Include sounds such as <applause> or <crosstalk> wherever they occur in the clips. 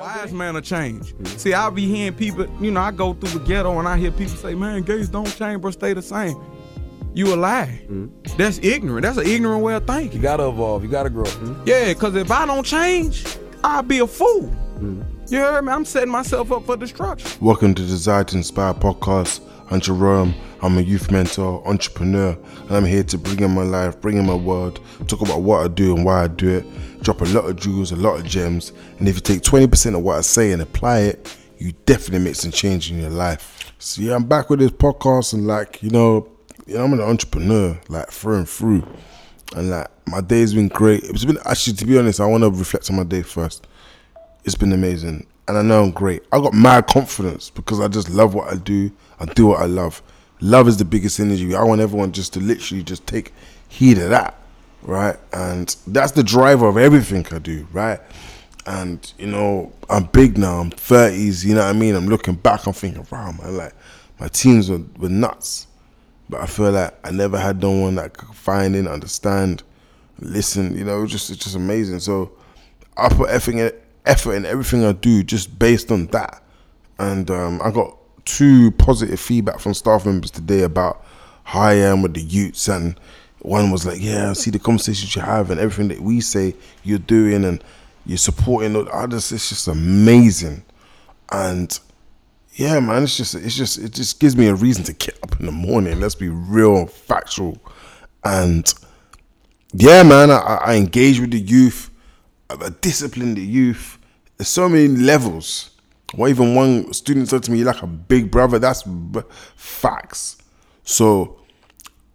Wise man of change. See, I'll be hearing people, you know, I go through the ghetto and I hear people say, man, gays don't change, bro, stay the same. You a lie. Hmm? That's ignorant. That's an ignorant way of thinking. You gotta evolve. You gotta grow. Hmm? Yeah, because if I don't change, I'll be a fool. Hmm? You heard me? I'm setting myself up for destruction. Welcome to Desire to Inspire podcast. I'm Jerome. I'm a youth mentor, entrepreneur, and I'm here to bring in my life, bring in my world, talk about what I do and why I do it, drop a lot of jewels, a lot of gems, and if you take 20% of what I say and apply it, you definitely make some change in your life. So yeah, I'm back with this podcast and like, you know, you know I'm an entrepreneur, like through and through. And like my day's been great. It's been actually to be honest, I want to reflect on my day first. It's been amazing. And I know I'm great. I got mad confidence because I just love what I do. I do what I love. Love is the biggest energy. I want everyone just to literally just take heed of that. Right? And that's the driver of everything I do, right? And you know, I'm big now, I'm 30s, you know what I mean? I'm looking back, I'm thinking, wow man, like my teams were, were nuts. But I feel like I never had no one that could find in, understand, listen. You know, it just it's just amazing. So I put in, effort in everything I do just based on that. And um, I got two positive feedback from staff members today about how I am with the youths. And one was like, "Yeah, I see the conversations you have and everything that we say you're doing and you're supporting." Others, it's just amazing. And yeah, man, it's just it's just it just gives me a reason to get up in the morning. Let's be real factual. And yeah, man, I, I engage with the youth. I discipline the youth. There's so many levels. What even one student said to me, "You're like a big brother." That's b- facts. So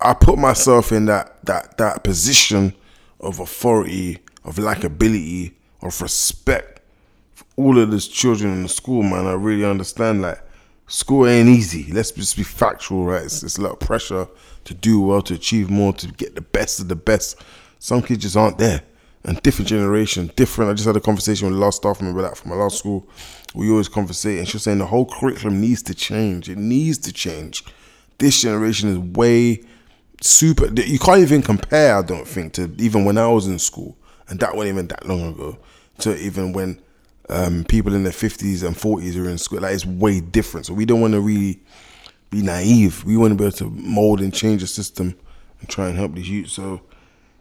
I put myself in that that that position of authority, of likability, of respect for all of these children in the school, man. I really understand like school ain't easy. Let's just be factual, right? It's, it's a lot of pressure to do well, to achieve more, to get the best of the best. Some kids just aren't there. And different generation, different. I just had a conversation with the last staff member that from my last school. We always conversate, and she was saying the whole curriculum needs to change. It needs to change. This generation is way super. You can't even compare, I don't think, to even when I was in school, and that wasn't even that long ago, to even when um, people in their fifties and forties are in school. Like it's way different. So we don't want to really be naive. We want to be able to mold and change the system and try and help these youth. So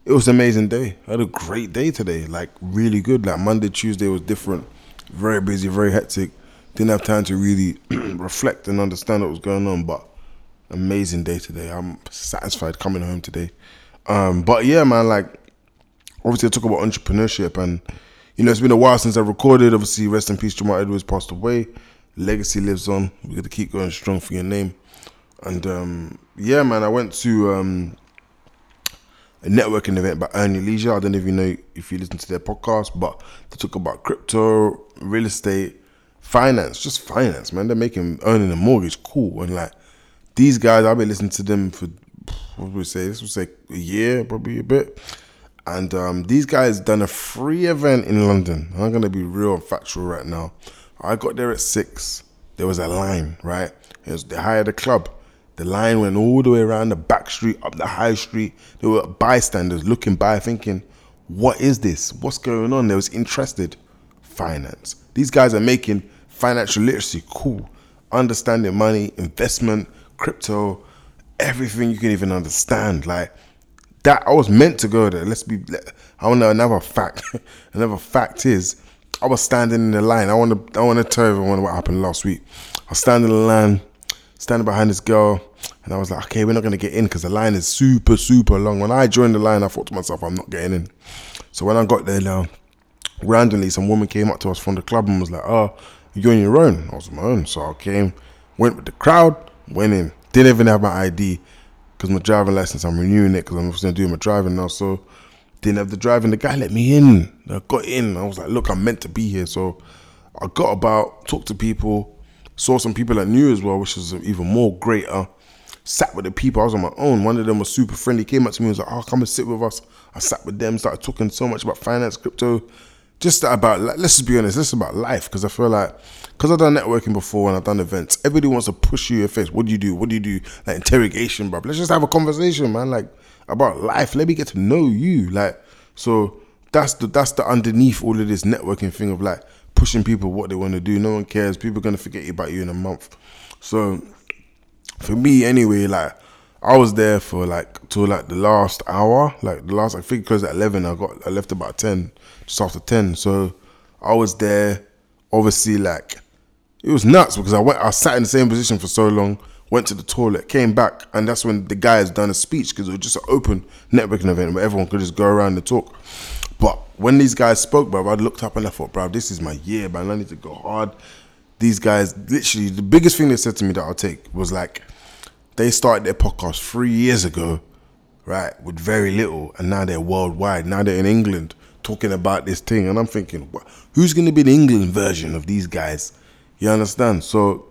it was an amazing day. I had a great day today. Like really good. Like Monday, Tuesday was different. Very busy, very hectic. Didn't have time to really <clears throat> reflect and understand what was going on, but amazing day today. I'm satisfied coming home today. Um, but yeah, man, like obviously I talk about entrepreneurship and you know it's been a while since I recorded. Obviously, rest in peace, Jamal Edwards passed away. Legacy lives on. We got to keep going strong for your name. And um, yeah, man, I went to um, a networking event by Your Leisure. I don't know if you know if you listen to their podcast, but they talk about crypto, real estate, finance, just finance, man. They're making earning a mortgage cool. And like these guys, I've been listening to them for what would we say? This would say a year, probably a bit. And um, these guys done a free event in London. I'm gonna be real factual right now. I got there at six. There was a line, right? It was, they hired a club. The line went all the way around the back street, up the high street. There were bystanders looking by, thinking, "What is this? What's going on?" They was interested. Finance. These guys are making financial literacy cool, understanding money, investment, crypto, everything you can even understand. Like that, I was meant to go there. Let's be. I want another fact. <laughs> another fact is, I was standing in the line. I want to. I want to tell everyone what happened last week. I was standing in the line, standing behind this girl, and I was like, okay, we're not gonna get in because the line is super, super long. When I joined the line, I thought to myself, I'm not getting in. So when I got there now, randomly, some woman came up to us from the club and was like, oh, you're on your own. I was on my own. So I came, went with the crowd, went in. Didn't even have my ID because my driving license, I'm renewing it because I'm going to do my driving now. So didn't have the driving. The guy let me in. I got in. I was like, look, I'm meant to be here. So I got about, talked to people, saw some people I knew as well, which is even more greater. Sat with the people. I was on my own. One of them was super friendly. Came up to me and was like, oh, come and sit with us. I sat with them, started talking so much about finance, crypto, just about let's just be honest, this is about life because I feel like because I've done networking before and I've done events, everybody wants to push you in your face. What do you do? What do you do? Like interrogation, bro. Let's just have a conversation, man. Like about life. Let me get to know you. Like so that's the that's the underneath all of this networking thing of like pushing people what they want to do. No one cares. People are gonna forget about you in a month. So for me anyway, like I was there for like till like the last hour, like the last I think because at eleven I got I left about ten, just after ten. So I was there, obviously like it was nuts because I went I sat in the same position for so long, went to the toilet, came back, and that's when the guy has done a speech because it was just an open networking event where everyone could just go around and talk. But when these guys spoke, bro, I looked up and I thought, bro, this is my year, man. I need to go hard. These guys, literally, the biggest thing they said to me that I'll take was like, they started their podcast three years ago, right, with very little, and now they're worldwide. Now they're in England talking about this thing, and I'm thinking, who's going to be the England version of these guys? You understand? So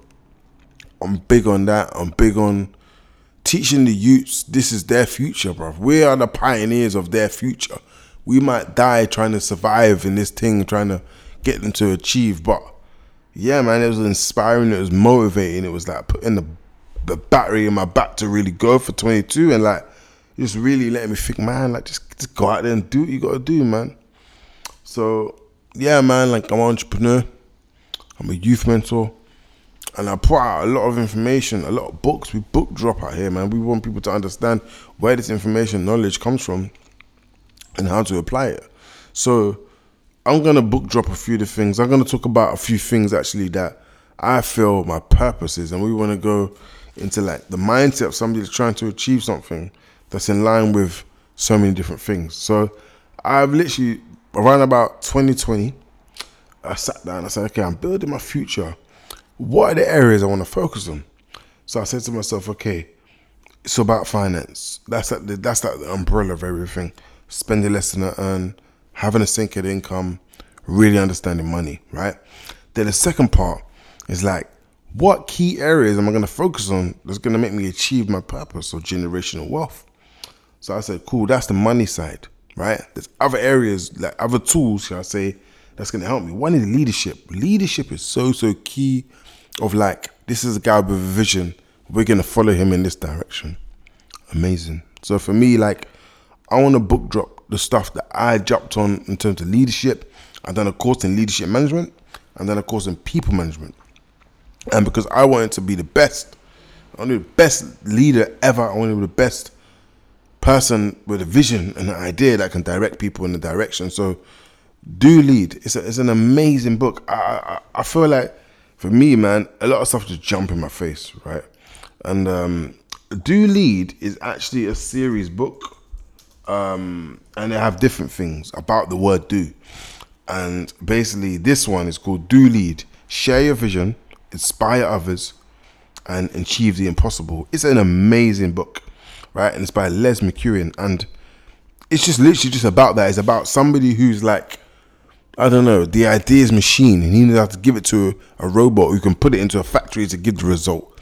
I'm big on that. I'm big on teaching the youths this is their future, bro. We are the pioneers of their future. We might die trying to survive in this thing, trying to get them to achieve, but yeah, man, it was inspiring. It was motivating. It was like putting the the battery in my back to really go for 22 and like just really letting me think, man, like just, just go out there and do what you gotta do, man. So yeah, man, like I'm an entrepreneur, I'm a youth mentor, and I put out a lot of information, a lot of books. We book drop out here, man. We want people to understand where this information, knowledge comes from, and how to apply it. So I'm gonna book drop a few of the things. I'm gonna talk about a few things actually that I feel my purpose is, and we want to go into like the mindset of somebody that's trying to achieve something that's in line with so many different things. So I've literally around about 2020, I sat down. And I said, okay, I'm building my future. What are the areas I want to focus on? So I said to myself, okay, it's about finance. That's the, that's the umbrella of everything. Spending less than I earn, having a sinking income, really understanding money, right? Then the second part is like what key areas am I going to focus on that's going to make me achieve my purpose or generational wealth? So I said, cool, that's the money side, right? There's other areas, like other tools, shall I say, that's going to help me. One is leadership. Leadership is so, so key of like, this is a guy with a vision. We're going to follow him in this direction. Amazing. So for me, like, I want to book drop the stuff that I jumped on in terms of leadership. I've done a course in leadership management and then a course in people management. And because I wanted to be the best, I wanted the best leader ever. I wanted to be the best person with a vision and an idea that can direct people in the direction. So, do lead. It's a, it's an amazing book. I, I, I feel like for me, man, a lot of stuff just jump in my face, right? And um, do lead is actually a series book, um, and they have different things about the word do. And basically, this one is called Do Lead. Share your vision inspire others, and achieve the impossible. It's an amazing book, right? And it's by Les McKeown, and it's just literally just about that. It's about somebody who's like, I don't know, the ideas machine, and he knows how to give it to a robot who can put it into a factory to give the result.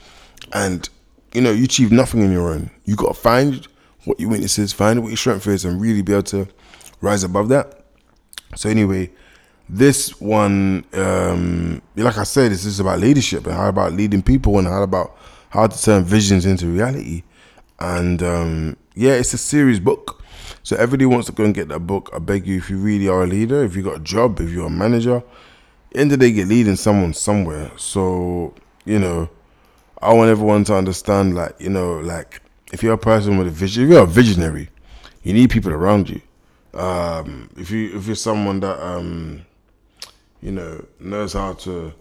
And you know, you achieve nothing on your own. You got to find what your weakness is, find what your strength is, and really be able to rise above that. So anyway, this one, um, like I said, this is about leadership and how about leading people and how about how to turn visions into reality. And um, yeah, it's a serious book. So everybody wants to go and get that book. I beg you, if you really are a leader, if you got a job, if you're a manager, end of the day, get leading someone somewhere. So you know, I want everyone to understand, like you know, like if you're a person with a vision, if you're a visionary, you need people around you. Um, if you if you're someone that um, you know, knows how to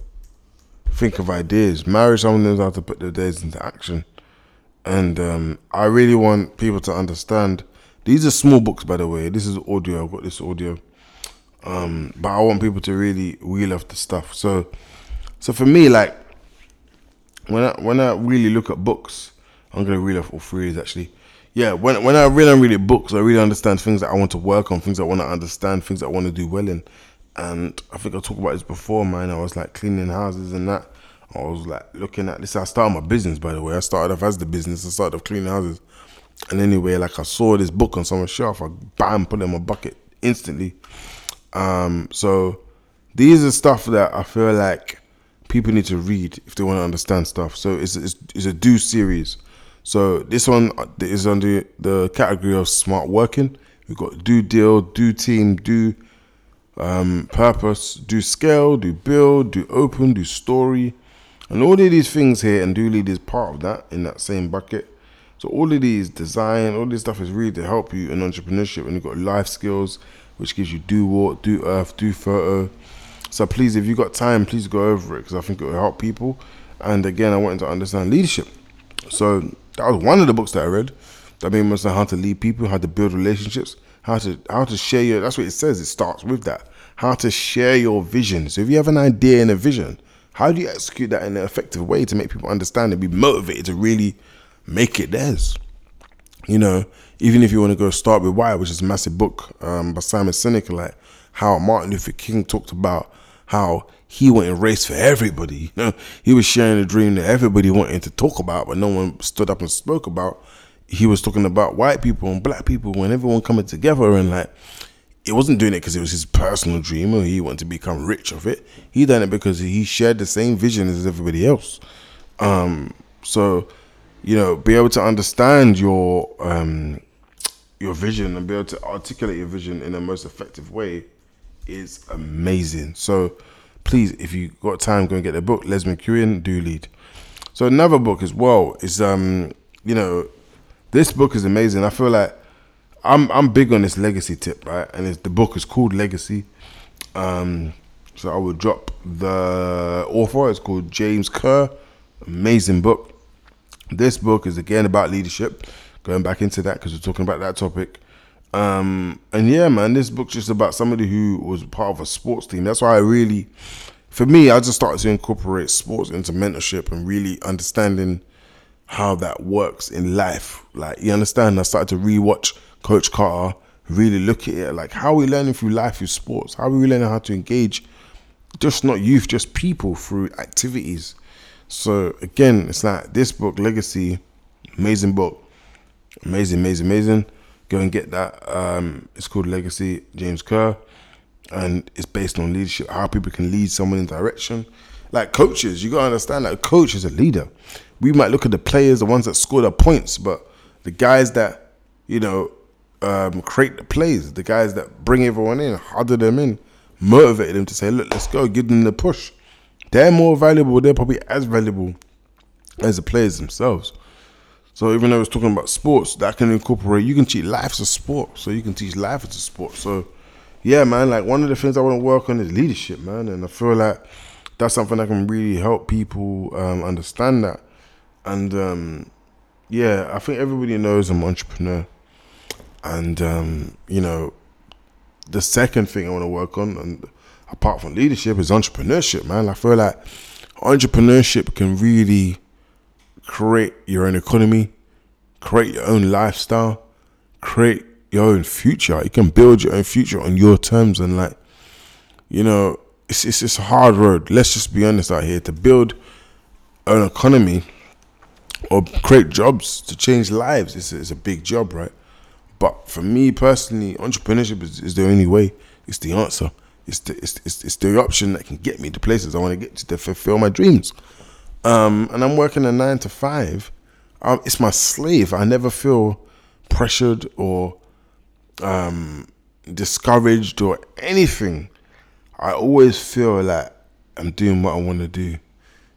think of ideas. Marry someone knows how to put their ideas into action. And um, I really want people to understand. These are small books, by the way. This is audio. I've got this audio. Um, but I want people to really wheel off the stuff. So, so for me, like when I when I really look at books, I'm gonna read off all three actually. Yeah, when when I read and read books, I really understand things that I want to work on, things I want to understand, things I want to do well in and I think I talked about this before, man. I was like cleaning houses and that. I was like looking at this. I started my business, by the way. I started off as the business. I started off cleaning houses. And anyway, like I saw this book on someone's shelf. I bam, put it in my bucket instantly. Um, so these are stuff that I feel like people need to read if they want to understand stuff. So it's, it's, it's a do series. So this one is under the category of smart working. We've got do deal, do team, do um, purpose, do scale, do build, do open, do story, and all of these things here, and do lead is part of that in that same bucket. So all of these design, all this stuff is really to help you in entrepreneurship, and you've got life skills, which gives you do walk, do earth, do photo. So please, if you've got time, please go over it because I think it will help people. And again, I wanted to understand leadership. So that was one of the books that I read. That made me understand how to lead people, how to build relationships, how to how to share your. That's what it says. It starts with that. How to share your vision. So if you have an idea and a vision, how do you execute that in an effective way to make people understand and be motivated to really make it theirs? You know, even if you want to go start with why, which is a massive book um, by Simon Sinek, like how Martin Luther King talked about how he went and raced for everybody. <laughs> He was sharing a dream that everybody wanted to talk about, but no one stood up and spoke about he was talking about white people and black people and everyone coming together and like he wasn't doing it because it was his personal dream or he wanted to become rich of it. He done it because he shared the same vision as everybody else. Um, so, you know, be able to understand your um, your vision and be able to articulate your vision in the most effective way is amazing. So, please, if you got time, go and get the book. Les McKeown, do lead. So another book as well is um, you know, this book is amazing. I feel like I'm I'm big on this legacy tip, right? And the book is called Legacy. Um, so I will drop the author. It's called James Kerr. Amazing book. This book is again about leadership. Going back into that because we're talking about that topic. Um, and yeah, man, this book's just about somebody who was part of a sports team. That's why I really, for me, I just started to incorporate sports into mentorship and really understanding how that works in life. Like you understand, I started to rewatch Coach Carter, really look at it like how are we learning through life through sports? How are we learning how to engage just not youth, just people through activities? So again, it's like this book, Legacy, amazing book. Amazing, amazing, amazing. Go and get that. Um, it's called Legacy, James Kerr. And it's based on leadership, how people can lead someone in direction. Like coaches, you gotta understand that a coach is a leader we might look at the players, the ones that score the points, but the guys that you know um, create the plays, the guys that bring everyone in, harder them in, motivate them to say, look, let's go, give them the push. They're more valuable. They're probably as valuable as the players themselves. So even though it's talking about sports, that can incorporate. You can teach life as a sport, so you can teach life as a sport. So yeah, man, like one of the things I want to work on is leadership, man, and I feel like that's something that can really help people um, understand that and um, yeah, I think everybody knows I'm an entrepreneur. And um, you know, the second thing I want to work on, and apart from leadership, is entrepreneurship. Man, I feel like entrepreneurship can really create your own economy, create your own lifestyle, create your own future. You can build your own future on your terms, and like, you know, it's it's, it's a hard road. Let's just be honest out here to build an economy or create jobs to change lives. It's a, it's a big job, right? But for me personally, entrepreneurship is, is the only way. It's the answer. It's the it's, it's, it's the option that can get me to places I want to get to to fulfill my dreams. Um, and I'm working a nine to five. Um, it's my slave. I never feel pressured or um, discouraged or anything. I always feel like I'm doing what I want to do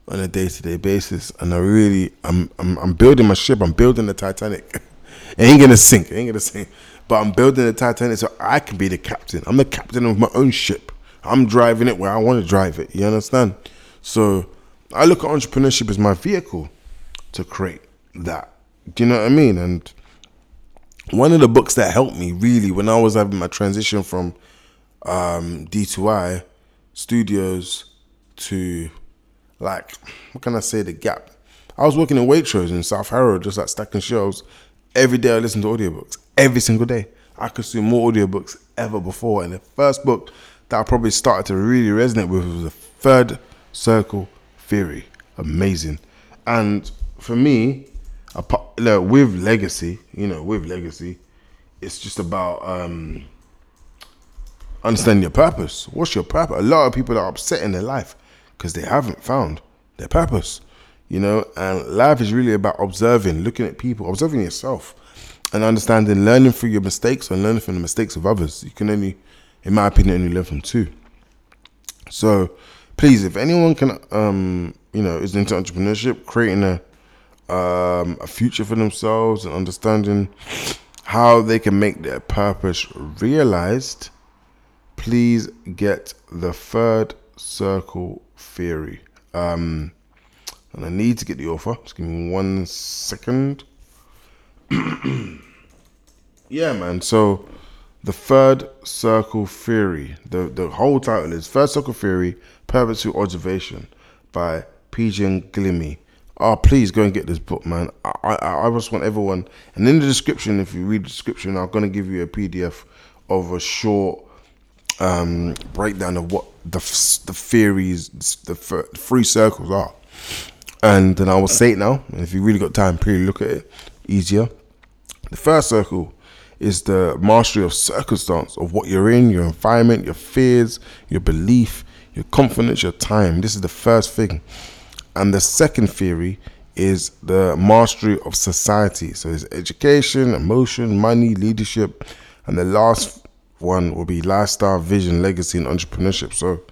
on a day to day basis, and I really, I'm, I'm, I'm building my ship. I'm building the Titanic. <laughs> it ain't gonna sink. It ain't gonna sink. But I'm building the Titanic so I can be the captain. I'm the captain of my own ship. I'm driving it where I want to drive it. You understand? So I look at entrepreneurship as my vehicle to create that. Do you know what I mean? And one of the books that helped me really when I was having my transition from um, D2I studios to like what can I say the gap. I was working in Waitrose in South Harrow, just like stacking shelves. Every day I listened to audiobooks. Every single day. I consumed more audiobooks ever before. And the first book that I probably started to really resonate with was the third circle theory. Amazing. And for me, with legacy, you know, with legacy, it's just about um, understanding your purpose. What's your purpose? A lot of people are upset in their life because they haven't found their purpose. You know, and life is really about observing, looking at people, observing yourself, and understanding, learning through your mistakes and learning from the mistakes of others. You can only in my opinion, only learn from two. So, please, if anyone can, um, you know, is into entrepreneurship, creating a um, a future for themselves and understanding how they can make their purpose realized, please get the third circle theory. Um, and I need to get the offer. Just give me one second. <clears throat> yeah, man. So the third circle theory. The the whole title is Third Circle Theory: Purposeful Observation by P.J. Glimmy. Oh, please go and get this book, man. I, I I just want everyone. And in the description, if you read the description, I'm gonna give you a PDF of a short um, breakdown of what the the theories, the three circles are. And then I will say it now. And if you really got time, please look at it easier. The first circle is the mastery of circumstance of what you're in, your environment, your fears, your belief, your confidence, your time. This is the first thing. And the second theory is the mastery of society. So it's education, emotion, money, leadership. And the last one will be lifestyle, vision, legacy, and entrepreneurship. So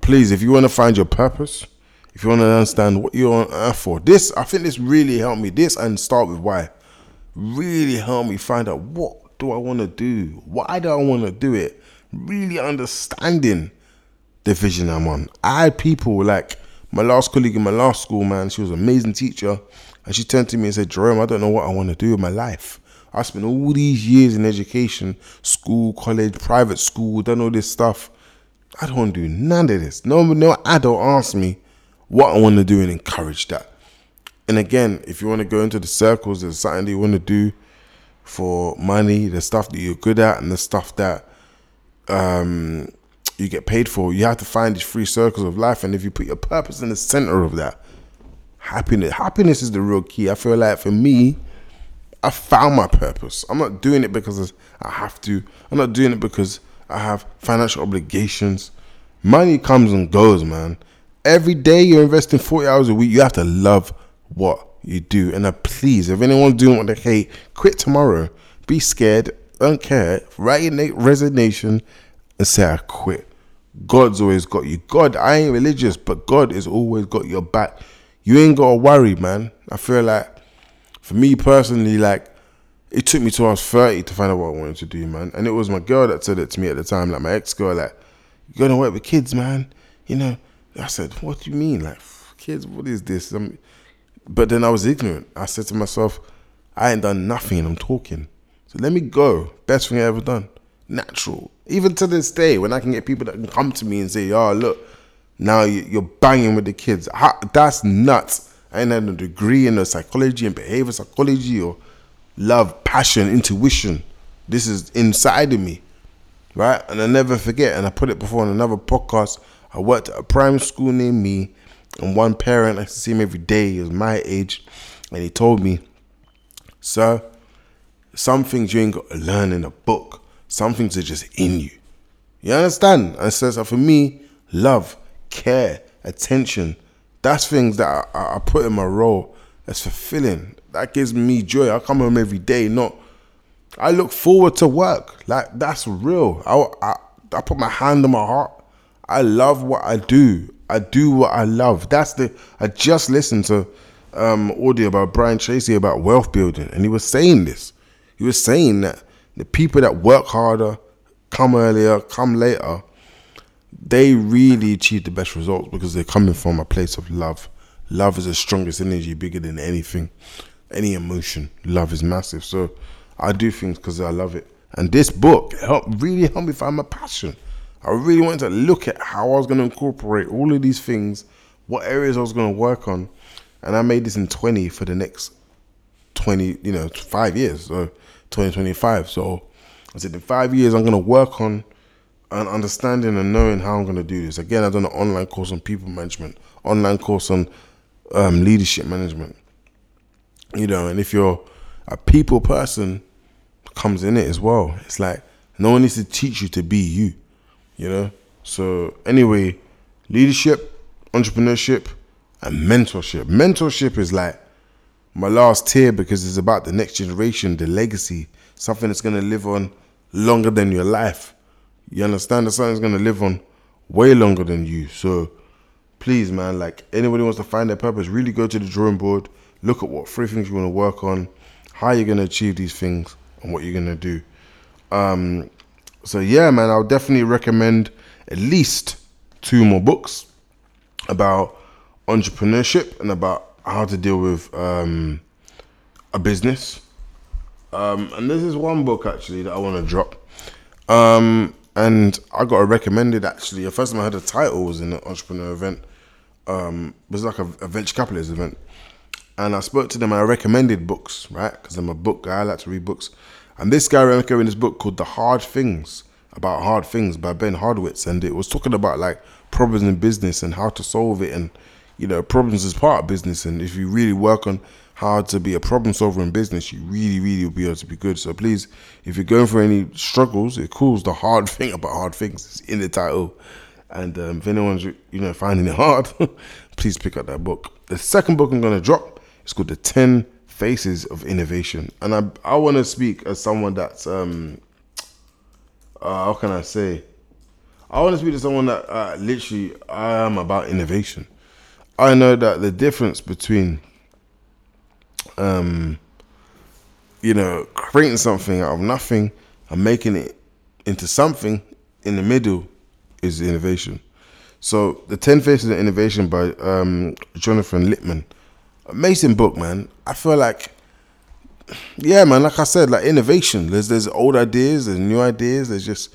please, if you want to find your purpose, if you want to understand what you're on earth for. This, I think this really helped me. This and start with why really helped me find out what do I want to do? Why do I want to do it? Really understanding the vision I'm on. I had people like my last colleague in my last school, man, she was an amazing teacher. And she turned to me and said, Jerome, I don't know what I want to do with my life. I spent all these years in education, school, college, private school, done all this stuff. I don't do none of this. No, no adult asked me what I want to do and encourage that. And again, if you want to go into the circles, there's something you want to do for money, the stuff that you're good at, and the stuff that um, you get paid for. You have to find these three circles of life, and if you put your purpose in the center of that, happiness, happiness is the real key. I feel like for me, I found my purpose. I'm not doing it because I have to. I'm not doing it because I have financial obligations. Money comes and goes, man every day you're investing 40 hours a week, you have to love what you do. And uh, please, if anyone's doing what they hate, quit tomorrow. Be scared, don't care, write your resignation and say, I quit. God's always got you. God, I ain't religious, but God has always got your back. You ain't got to worry, man. I feel like, for me personally, like, it took me till I was 30 to find out what I wanted to do, man. And it was my girl that said it to me at the time, like my ex girl, like, you're gonna work with kids, man. You know, I said, "What do you mean, like kids? What is this?" I'm, but then I was ignorant. I said to myself, "I ain't done nothing, and I'm talking. So let me go. Best thing I ever done. Natural. Even to this day, when I can get people that can come to me and say, "Oh, look, now you're banging with the kids," that's nuts. I ain't had a degree in psychology and behavior psychology or love, passion, intuition. This is inside of me, right? And I never forget. And I put it before in another podcast I worked at a primary school near me, and one parent I see him every day. He was my age, and he told me, "Sir, some things you ain't got to learn in a book. Some things are just in you. You understand?" And says, so "For me, love, care, attention, that's things that I, I put in my role. That's fulfilling. That gives me joy. I come home every day, not." I look forward to work. Like that's real. I, I, I put my hand on my heart. I love what I do. I do what I love. That's the. I just listened to um, audio about Brian Tracy about wealth building, and he was saying this. He was saying that the people that work harder, come earlier, come later, they really achieve the best results because they're coming from a place of love. Love is the strongest energy, bigger than anything, any emotion. Love is massive. So I do things because I love it. And this book helped really helped me find my passion. I really wanted to look at how I was going to incorporate all of these things, what areas I was going to work on, and I made this in 20 for the next 20, you know, five years, so 2025. So I said in five years I'm going to work on and understanding and knowing how I'm going to do this. Again, I've done an online course on people management, online course on um, leadership management. You know, and if you're a people person, comes in it as well. It's like no one needs to teach you to be you you know. So anyway, leadership, entrepreneurship, and mentorship. Mentorship is like my last tier because it's about the next generation, the legacy, something that's gonna live on longer than your life. You understand that something's gonna live on way longer than you. So please, man, like anybody wants to find their purpose, really go to the drawing board, look at what three things you want to work on, how you're gonna achieve these things, and what you're gonna do. Um, so yeah, man, I'll definitely recommend at least two more books about entrepreneurship and about how to deal with um, a business. Um, and this is one book actually that I want to drop. Um, and I got recommended actually. The first time I heard the title was in an entrepreneur event. Um, it was like a, a venture capitalist event. And I spoke to them and I recommended books, right? Because I'm a book guy, I like to read books. And this guy Remke in his book called The Hard Things About Hard Things by Ben Horowitz, And it was talking about like problems in business and how to solve it. And, you know, problems is part of business. And if you really work on how to be a problem solver in business, you really, really will be able to be good. So please, if you're going for any struggles, it calls the hard <laughs> thing about hard things. It's in the title. And um, if anyone's, you know, finding it hard, <laughs> please pick up that book. The second book I'm to drop is called The 10 Faces of Innovation. And I, I want to speak as someone that's, um, uh, how can I say? I want to speak to someone that uh, literally I am about innovation. I know that the difference between um, you know, creating something out of nothing and making it into something in the middle is innovation. So, The 10 Faces of Innovation by um, Jonathan Littman. Amazing book, man. I feel like, yeah, man, like I said, like innovation. There's there's old ideas, there's new ideas, there's just,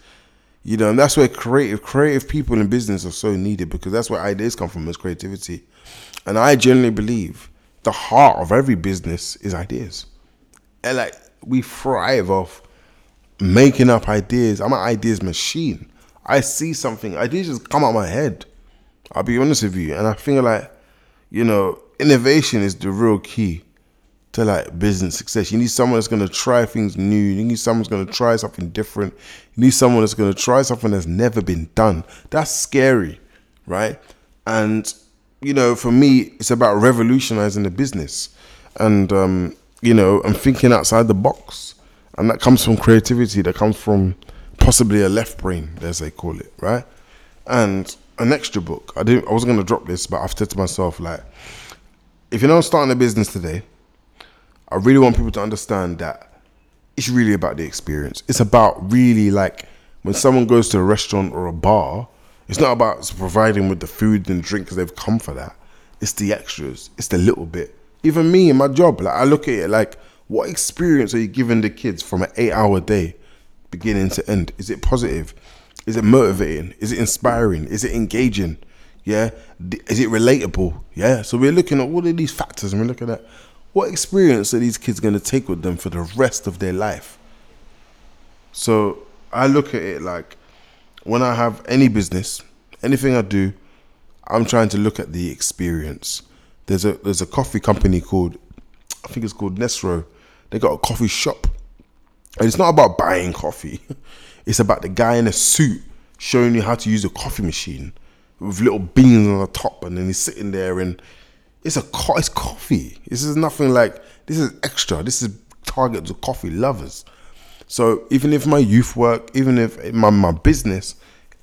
you know, and that's where creative creative people in business are so needed because that's where ideas come from is creativity. And I genuinely believe the heart of every business is ideas. And like we thrive off making up ideas. I'm an ideas machine. I see something, ideas just come out my head. I'll be honest with you. And I think like, you know, innovation is the real key to like business success. You need someone that's gonna try things new. You need someone that's gonna try something different. You need someone that's gonna try something that's never been done. That's scary, right? And you know, for me, it's about revolutionizing the business, and um, you know, and thinking outside the box, and that comes from creativity. That comes from possibly a left brain, as they call it, right? And an extra book. I didn't. I wasn't gonna drop this, but I've said to myself, like, if you're not starting a business today, I really want people to understand that it's really about the experience. It's about really like when someone goes to a restaurant or a bar it's not about providing with the food and drink because they've come for that. It's the extras. It's the little bit. Even me in my job, like I look at it like, what experience are you giving the kids from an eight-hour day, beginning to end? Is it positive? Is it motivating? Is it inspiring? Is it engaging? Yeah. Is it relatable? Yeah. So we're looking at all of these factors and we're looking at what experience are these kids going to take with them for the rest of their life. So I look at it like when I have any business, anything I do, I'm trying to look at the experience. There's a there's a coffee company called I think it's called Nesro. They got a coffee shop. And it's not about buying coffee. <laughs> It's about the guy in a suit showing you how to use a coffee machine with little beans on the top and then he's sitting there and it's a co- it's coffee. This is nothing like this is extra. This is targeted to coffee lovers. So even if my youth work, even if my, my business,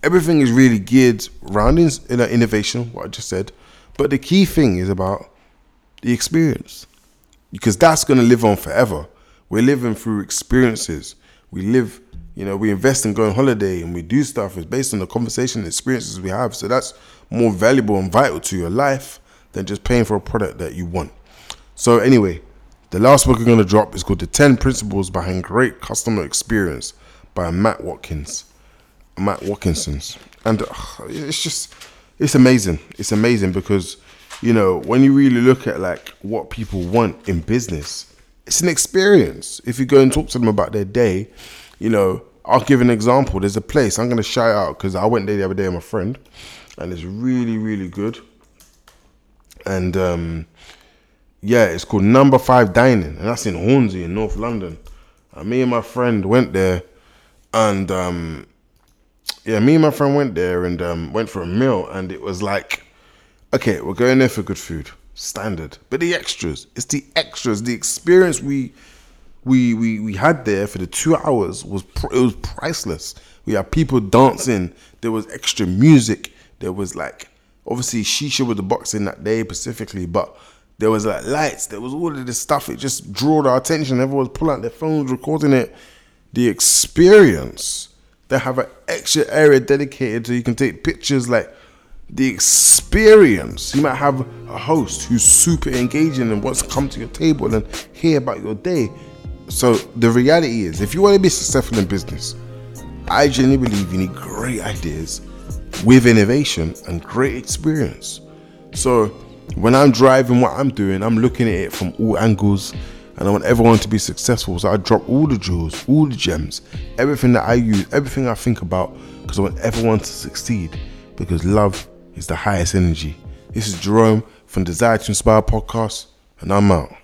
everything is really geared around in, in innovation, what I just said. But the key thing is about the experience because that's going to live on forever. We're living through experiences. We live, you know, we invest in going holiday and we do stuff. It's based on the conversation and experiences we have. So that's more valuable and vital to your life than just paying for a product that you want. So anyway, the last book I'm going to drop is called The 10 Principles Behind Great Customer Experience by Matt Watkins. Matt Watkinson's. And uh, it's just, it's amazing. It's amazing because, you know, when you really look at like what people want in business, it's an experience. If you go and talk to them about their day, you know, I'll give an example. There's a place I'm going to shout out because I went there the other day with my friend and it's really, really good. And, um, yeah, it's called Number Five Dining, and that's in Hornsey in North London. And me and my friend went there, and um, yeah, me and my friend went there and um, went for a meal, and it was like, okay, we're going there for good food, standard, but the extras, it's the extras, the experience we we we we had there for the two hours was it was priceless. We had people dancing. There was extra music. There was like obviously Shisha with the boxing that day specifically, but there was like lights. There was all of this stuff. It just drew our attention. Everyone was pulling out their phones, recording it. The experience. They have an extra area dedicated so you can take pictures. Like the experience. You might have a host who's super engaging and wants to come to your table and hear about your day. So the reality is, if you want to be successful in business, I genuinely believe you need great ideas with innovation and great experience. So when I'm driving what I'm doing, I'm looking at it from all angles and I want everyone to be successful. So I drop all the jewels, all the gems, everything that I use, everything I think about, because I want everyone to succeed. Because love is the highest energy. This is Jerome from Desire to Inspire podcast, and I'm out.